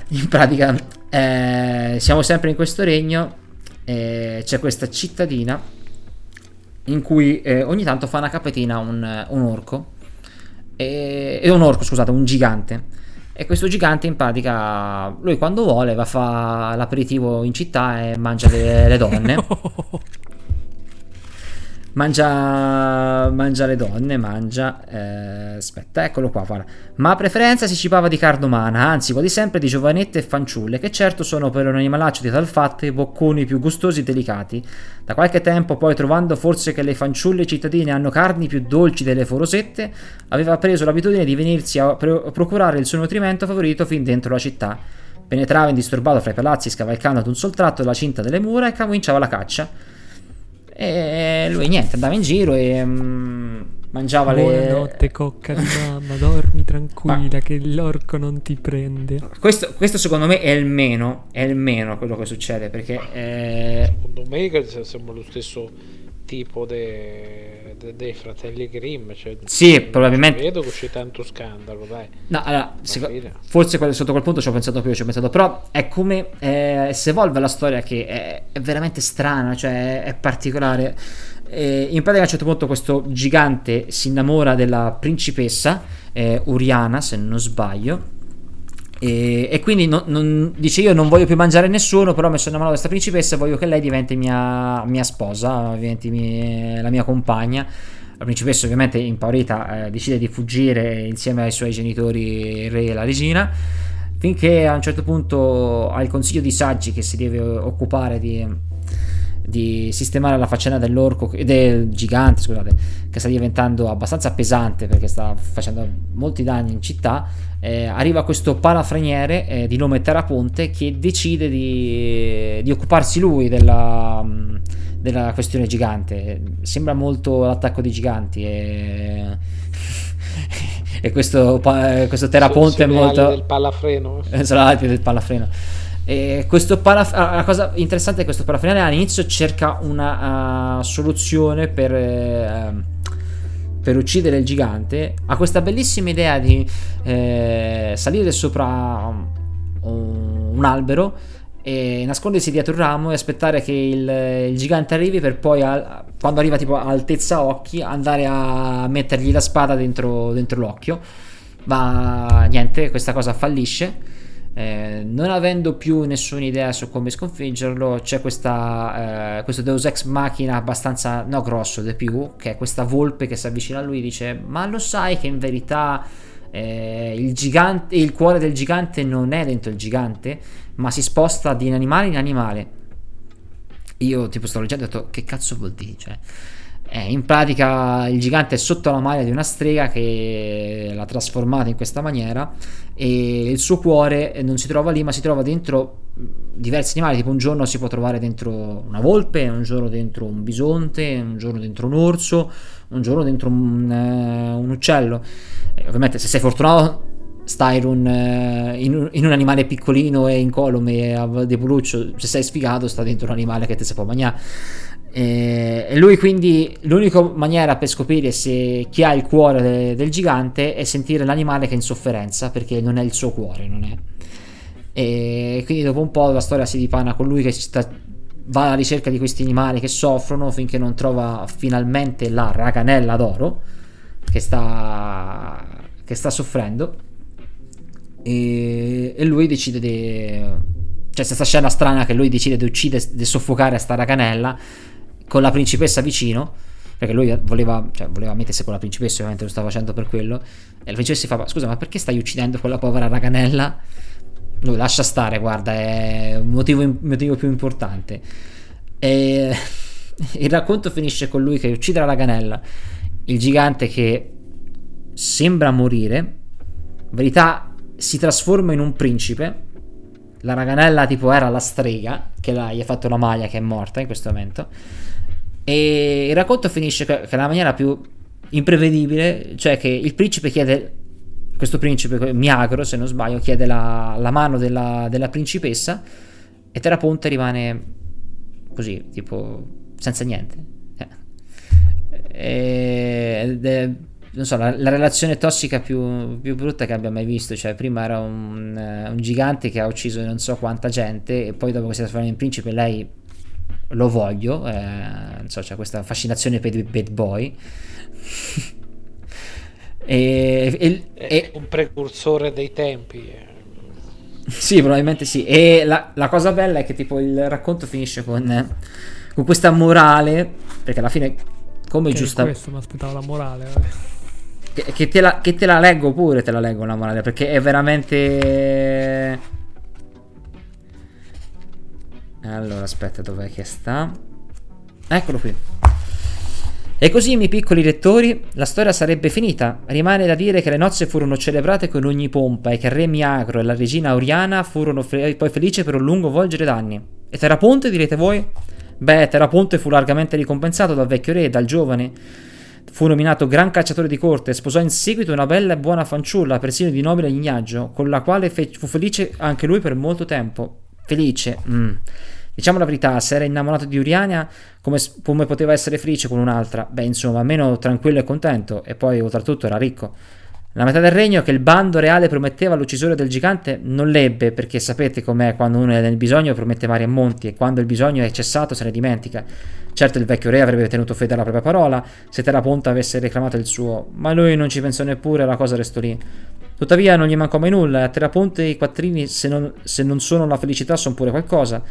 In pratica eh, siamo sempre in questo regno, eh, c'è questa cittadina in cui eh, ogni tanto fa una capetina un, un orco, e, un orco, scusate, un gigante e questo gigante in pratica, lui quando vuole va a fare l'aperitivo in città e mangia le, le donne. *laughs* Mangia, mangia le donne, mangia. Eh, aspetta, eccolo qua. Guarda. Ma a preferenza si cipava di carne umana, anzi, quasi sempre di giovanette e fanciulle, che certo sono per un animalaccio di tal fatte bocconi più gustosi e delicati. Da qualche tempo, poi, trovando forse che le fanciulle cittadine hanno carni più dolci delle forosette, aveva preso l'abitudine di venirsi a pro- procurare il suo nutrimento favorito fin dentro la città. Penetrava indisturbato fra i palazzi, scavalcando ad un sol tratto la cinta delle mura e cominciava la caccia. E lui niente, andava in giro e um, mangiava Buonanotte, le... cocca di mamma, dormi tranquilla Ma... che l'orco non ti prende. Questo, questo, secondo me è il meno, è il meno quello che succede, perché... Eh... Secondo me sembra lo stesso tipo de, de, dei fratelli Grimm. Cioè, sì, probabilmente. Vedo che c'è tanto scandalo, dai. No, allora, seco- forse sotto quel punto ci ho pensato più, ci ho pensato, però è come eh, si evolve la storia che è, è veramente strana, cioè è, particolare. E in pratica a un certo punto questo gigante si innamora della principessa eh, Uriana, se non sbaglio, e, e quindi non, non, dice io non voglio più mangiare nessuno, però mi sono innamorato di questa principessa voglio che lei diventi mia, mia sposa, diventi mia, la mia compagna. La principessa ovviamente impaurita eh, decide di fuggire insieme ai suoi genitori, il re e la regina, finché a un certo punto ha il consiglio di saggi che si deve occupare di di sistemare la faccenda dell'orco, del gigante, scusate, che sta diventando abbastanza pesante perché sta facendo molti danni in città, eh, arriva questo palafreniere eh, di nome Teraponte che decide di, di occuparsi lui della, della, questione gigante. Sembra molto l'attacco dei giganti e, *laughs* e questo, questo Teraponte è molto... del palafreno. Sono del palafreno. E questo paraf- ah, la cosa interessante è questo parafinale all'inizio cerca una uh, soluzione per, uh, per, uccidere il gigante. Ha questa bellissima idea di uh, salire sopra un, un, albero e nascondersi dietro un ramo e aspettare che il, il gigante arrivi per poi, a, quando arriva tipo a altezza occhi, andare a mettergli la spada dentro, dentro l'occhio. Ma niente, questa cosa fallisce eh, non avendo più nessuna idea su come sconfiggerlo, c'è questa, eh, questo Deus Ex Machina abbastanza, no grosso di più, che è questa volpe che si avvicina a lui e dice ma lo sai che in verità eh, il, gigante, il cuore del gigante non è dentro il gigante, ma si sposta di animale in animale. Io tipo sto leggendo e ho detto che cazzo vuol dire? Cioè, eh, in pratica il gigante è sotto la maglia di una strega che l'ha trasformata in questa maniera e il suo cuore non si trova lì ma si trova dentro diversi animali, tipo un giorno si può trovare dentro una volpe, un giorno dentro un bisonte, un giorno dentro un orso, un giorno dentro un, uh, un uccello. E ovviamente se sei fortunato stai in un, uh, in, in un, animale piccolino e incolume e di puluccio, se sei sfigato sta dentro un animale che ti si può mangiare. E lui quindi l'unica maniera per scoprire se chi ha il cuore de, del gigante è sentire l'animale che è in sofferenza perché non è il suo cuore, non è. E quindi dopo un po' la storia si dipana con lui che sta, va alla ricerca di questi animali che soffrono finché non trova finalmente la raganella d'oro che sta, che sta soffrendo e, e lui decide di... C'è questa scena strana che lui decide di uccidere, di soffocare sta raganella con la principessa vicino, perché lui voleva, cioè, voleva mettersi con la principessa, ovviamente lo stava facendo per quello, e la principessa fa, scusa, ma perché stai uccidendo quella povera raganella? Lui lascia stare, guarda, è un motivo, motivo più importante. E *laughs* il racconto finisce con lui che uccide la raganella, il gigante che sembra morire, in verità si trasforma in un principe, la raganella tipo era la strega che gli ha fatto la maglia che è morta in questo momento e il racconto finisce nella maniera più imprevedibile, cioè che il principe chiede, questo principe, Miagro se non sbaglio, chiede la, la mano della, della, principessa e Teraponte rimane così, tipo, senza niente. Eh. Ed è, non so, la, la relazione tossica più, più, brutta che abbia mai visto, cioè prima era un, un gigante che ha ucciso non so quanta gente e poi dopo che si è trasformato in principe lei lo voglio, eh, non so, c'è questa fascinazione per i bad boy. *laughs* e, e, è un precursore dei tempi. Sì, probabilmente sì. E la, la, cosa bella è che tipo il racconto finisce con, con questa morale, perché alla fine, come che giusta... Questo mi aspettavo la morale. Eh. Che, che, te la, che te la leggo pure, te la leggo la morale, perché è veramente allora, aspetta, dov'è che sta? Eccolo qui. E così, miei piccoli lettori, la storia sarebbe finita. Rimane da dire che le nozze furono celebrate con ogni pompa e che il re Miagro e la regina Oriana furono fe- poi felici per un lungo volgere d'anni. E Teraponte, direte voi? Beh, Teraponte fu largamente ricompensato dal vecchio re e dal giovane. Fu nominato gran cacciatore di corte e sposò in seguito una bella e buona fanciulla, persino di nobile lignaggio, con la quale fe- fu felice anche lui per molto tempo. Felice, mm. Diciamo la verità, se era innamorato di Uriania, come, come poteva essere felice con un'altra? Beh, insomma, almeno tranquillo e contento, e poi oltretutto era ricco. La metà del regno che il bando reale prometteva all'uccisore del gigante non l'ebbe, perché sapete com'è quando uno è nel bisogno promette mari e monti, e quando il bisogno è cessato se ne dimentica. Certo il vecchio re avrebbe tenuto fede alla propria parola se Terraponta avesse reclamato il suo, ma lui non ci pensò neppure e la cosa restò lì. Tuttavia non gli mancò mai nulla, a Terraponte i quattrini se non, se non sono la felicità sono pure qualcosa.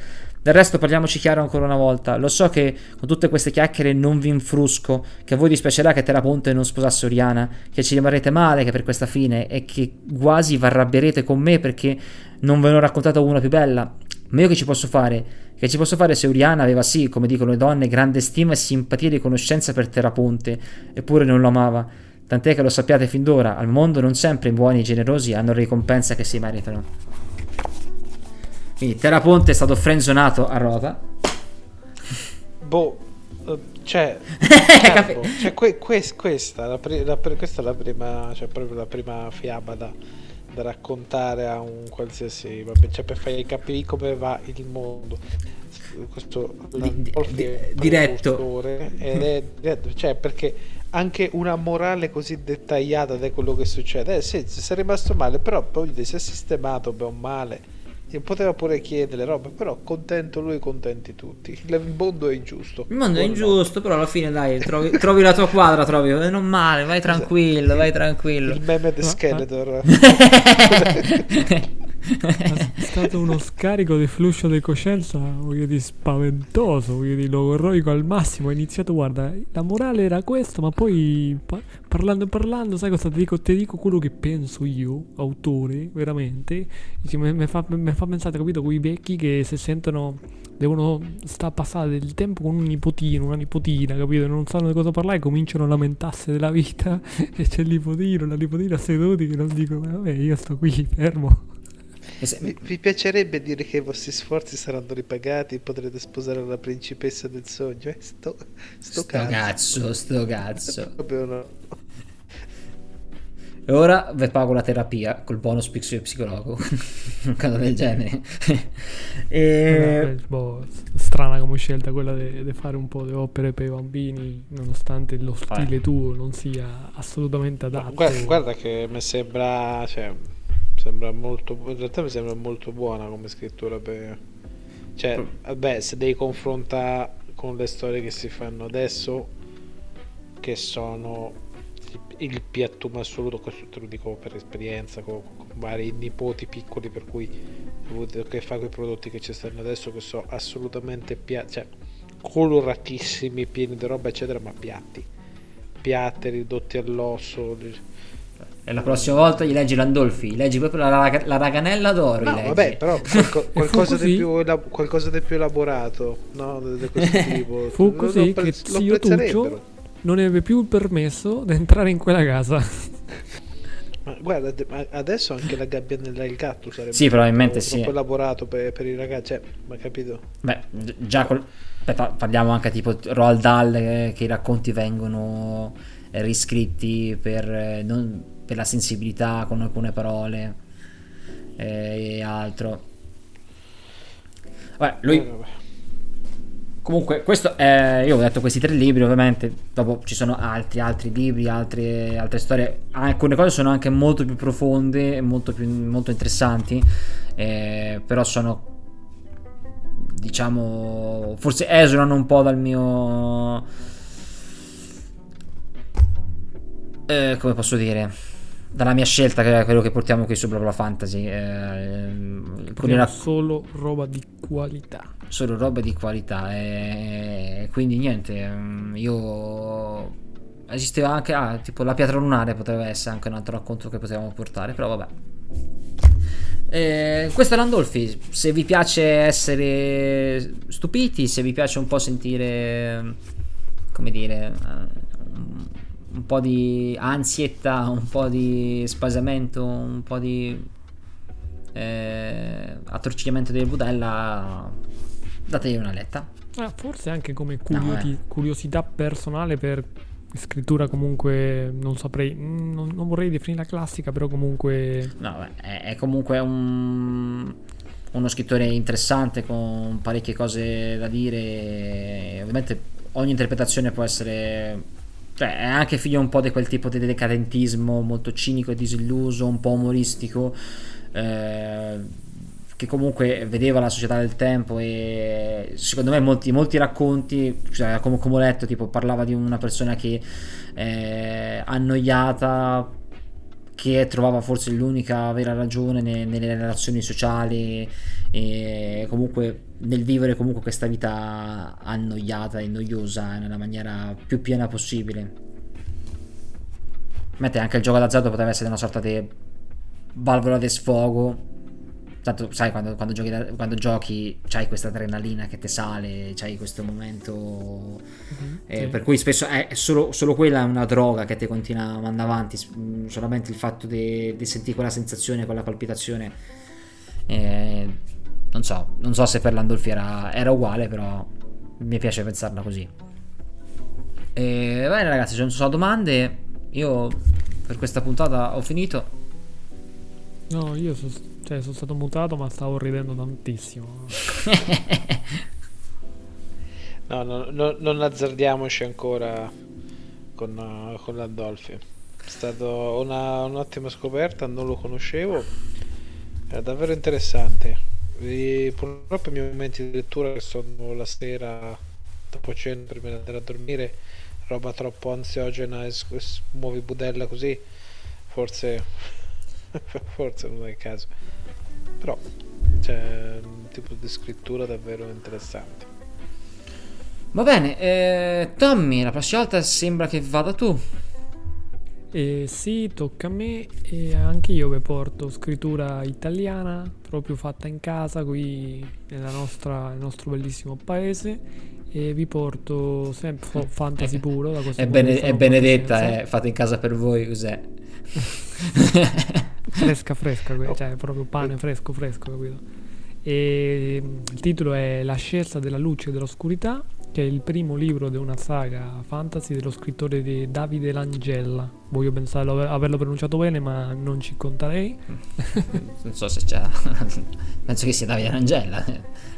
Del resto parliamoci chiaro ancora una volta, lo so che con tutte queste chiacchiere non vi infrusco, che a voi dispiacerà che Terraponte non sposasse Oriana, che ci rimarrete male che per questa fine e che quasi vi arrabbierete con me perché non ve ne ho raccontato una più bella. Ma io che ci posso fare? Che ci posso fare se Oriana aveva sì, come dicono le donne, grande stima e simpatia e riconoscenza per Terraponte, eppure non lo amava. Tant'è che lo sappiate fin d'ora, al mondo non sempre i buoni e generosi hanno ricompensa che si meritano. Quindi Terraponte è stato frenzonato a rota. Boh, eh, cioè, *laughs* certo, cioè que, que, questa, la, la, questa è la prima, cioè proprio la prima fiaba da, da raccontare a un qualsiasi, vabbè, cioè per fargli capire come va il mondo. Questo di, di, diretto. Ed è diretto, cioè perché anche una morale così dettagliata di quello che succede, eh, sì, si è rimasto male, però poi si è sistemato bene o male poteva pure chiedere roba, però contento lui, contenti tutti. Il mondo è ingiusto. Il mondo è ingiusto, però alla fine dai, *laughs* trovi, trovi la tua quadra, trovi, eh, non male, vai tranquillo, vai tranquillo. Il meme di Skeletor. *laughs* *laughs* è stato uno scarico di flusso di coscienza, voglio dire, spaventoso, voglio dire, logorroico al massimo. Ho iniziato, guarda, la morale era questa, ma poi pa- parlando e parlando, sai cosa ti dico? Ti dico quello che penso io, autore, veramente. Mi fa, fa, pensare, capito, quei vecchi che si sentono, devono sta passare del tempo con un nipotino, una nipotina, capito? Non sanno di cosa parlare, cominciano a lamentarsi della vita *laughs* e c'è il nipotino, la nipotina seduti che non dicono, vabbè, io sto qui, fermo. Vi, vi, piacerebbe dire che i vostri sforzi saranno ripagati potrete sposare la principessa del sogno? Eh, sto, sto, sto cazzo. cazzo. Sto cazzo, *laughs* Proprio no. E ora vi pago la terapia col bonus psicologo. *laughs* Un caso del genere. *laughs* e... boh, strana come scelta quella di fare un po' di opere per i bambini, nonostante lo stile tuo non sia assolutamente adatto. Guarda, guarda che mi sembra. Cioè, Sembra molto, in realtà mi sembra molto buona come scrittura. Per... Cioè, mm. vabbè, se devi confrontare con le storie che si fanno adesso, che sono il piattume assoluto, questo te lo dico per esperienza, con, con vari nipoti piccoli, per cui che fa quei prodotti che ci stanno adesso, che sono assolutamente piatti, cioè coloratissimi, pieni di roba, eccetera, ma piatti. Piatti ridotti all'osso e la prossima volta gli leggi Landolfi, gli leggi proprio la, la, la raganella d'oro. No, vabbè, però *laughs* qualco, qualcosa, di più, qualcosa, di più, elaborato, no? Di questo tipo. Fu così lo, che zio Tuccio non aveva più il permesso di entrare in quella casa. *laughs* Ma guarda, adesso anche la gabbia del gatto sarebbe sì, probabilmente troppo, sì. troppo elaborato per, per, i ragazzi, cioè, ma capito? Beh, già col... Aspetta, parliamo anche tipo Roald Dahl che, che i racconti vengono riscritti per eh, non, per la sensibilità con alcune parole eh, e altro. Vabbè, lui... Comunque, questo è, io ho detto questi tre libri, ovviamente, dopo ci sono altri, altri libri, altre, altre storie, alcune cose sono anche molto più profonde, molto, più, molto interessanti, eh, però sono, diciamo, forse esulano un po' dal mio... Eh, come posso dire? Dalla mia scelta che è quello che portiamo qui su Bla Fantasy eh, la... solo roba di qualità. Solo roba di qualità e quindi niente mm, io esisteva anche ah, tipo la pietra lunare potrebbe essere anche un altro racconto che potevamo portare però vabbè. Eh, questo è Landolfi se vi piace essere stupiti se vi piace un po' sentire come dire un po' di ansietta, un po' di spasamento, un po' di eh, attorcigliamento delle budella, dategli una letta. Ah, forse anche come curioti- no, eh. curiosità personale per scrittura comunque non saprei, non, non vorrei definirla classica, però comunque... No, è, è comunque un, uno scrittore interessante con parecchie cose da dire. Ovviamente ogni interpretazione può essere... Cioè, è anche figlio un po' di quel tipo di decadentismo molto cinico e disilluso, un po' umoristico. Eh, che comunque vedeva la società del tempo e secondo me molti, molti racconti, cioè, come, come, ho letto, tipo parlava di una persona che eh, annoiata, che trovava forse l'unica vera ragione ne, nelle relazioni sociali e comunque nel vivere comunque questa vita annoiata e noiosa nella maniera più piena possibile. Mentre anche il gioco d'azzardo poteva essere una sorta di valvola di sfogo Tanto sai quando, quando giochi, quando giochi c'hai questa adrenalina che ti sale, c'hai questo momento. Uh-huh, eh, sì. Per cui spesso è solo, solo, quella è una droga che ti continua a mandare avanti. Mm, solamente il fatto di, di sentire quella sensazione, quella palpitazione. Eh, non so, non so se per Landolfi era, era uguale, però mi piace pensarla così. E, bene ragazzi, se non sono domande, io per questa puntata ho finito. No, io sono, cioè, sono stato mutato, ma stavo ridendo tantissimo. *laughs* no, no, no, non azzardiamoci ancora con, con l'Andolfi. È stata una, un'ottima scoperta, non lo conoscevo. È davvero interessante. E purtroppo i miei momenti di lettura, che sono la sera dopo cena prima di andare a dormire, roba troppo ansiogena e muovi budella così, forse *laughs* forse non è il caso. Però c'è un tipo di scrittura davvero interessante. Va bene eh, Tommy la prossima volta sembra che vada tu eh, sì, tocca a me e anche io vi porto scrittura italiana proprio fatta in casa qui nostra, nel nostro bellissimo paese e vi porto sempre fantasy puro da questo è, bene, è benedetta è fatta in casa per voi cos'è *laughs* fresca fresca, cioè proprio pane fresco fresco, capito? E il titolo è La scelta della luce e dell'oscurità, che è il primo libro di una saga fantasy dello scrittore di Davide Langella. Voglio pensare averlo pronunciato bene, ma non ci conterei. *laughs* non so se c'è. *laughs* Penso che sia Davide Langella.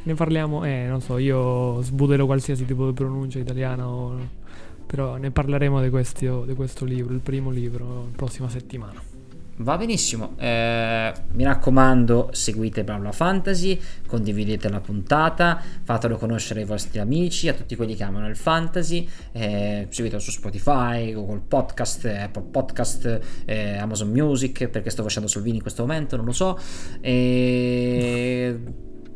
Ne parliamo, eh, non so, io sbuderò qualsiasi tipo di pronuncia italiana, però ne parleremo di questo, di questo libro, il primo libro, la prossima settimana. Va benissimo, eh, mi raccomando seguite Bla Fantasy, condividete la puntata, fatelo conoscere ai vostri amici, a tutti quelli che amano il fantasy, eh, seguitelo su Spotify, Google Podcast, Apple Podcast, eh, Amazon Music, perché sto facendo Solvini in questo momento, non lo so. E...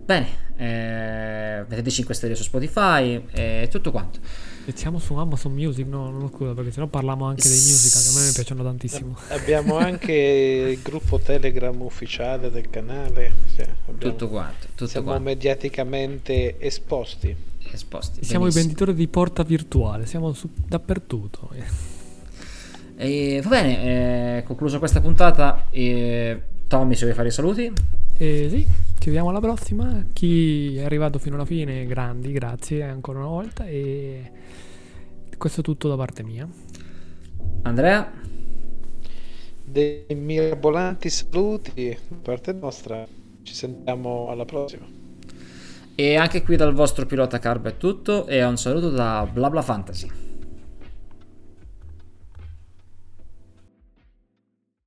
Bene, eh, mettete 5 stelle su Spotify e tutto quanto. Mettiamo su Amazon Music, no, non scusa, perché sennò parliamo anche dei musical che a me mi piacciono tantissimo. Abbiamo anche il gruppo Telegram ufficiale del canale. Cioè, tutto quanto. Tutto siamo quanto. mediaticamente esposti. esposti siamo benissimo. i venditori di porta virtuale, siamo su, dappertutto. E, va bene, eh, concluso questa puntata. Eh, Tommy, se vuoi fare i saluti. Eh, sì, ci vediamo alla prossima. Chi è arrivato fino alla fine, grandi, grazie ancora una volta. E questo è tutto da parte mia. Andrea? Dei mirabolanti saluti da parte nostra. Ci sentiamo alla prossima. E anche qui dal vostro pilota Carbo è tutto e un saluto da BlaBla Fantasy.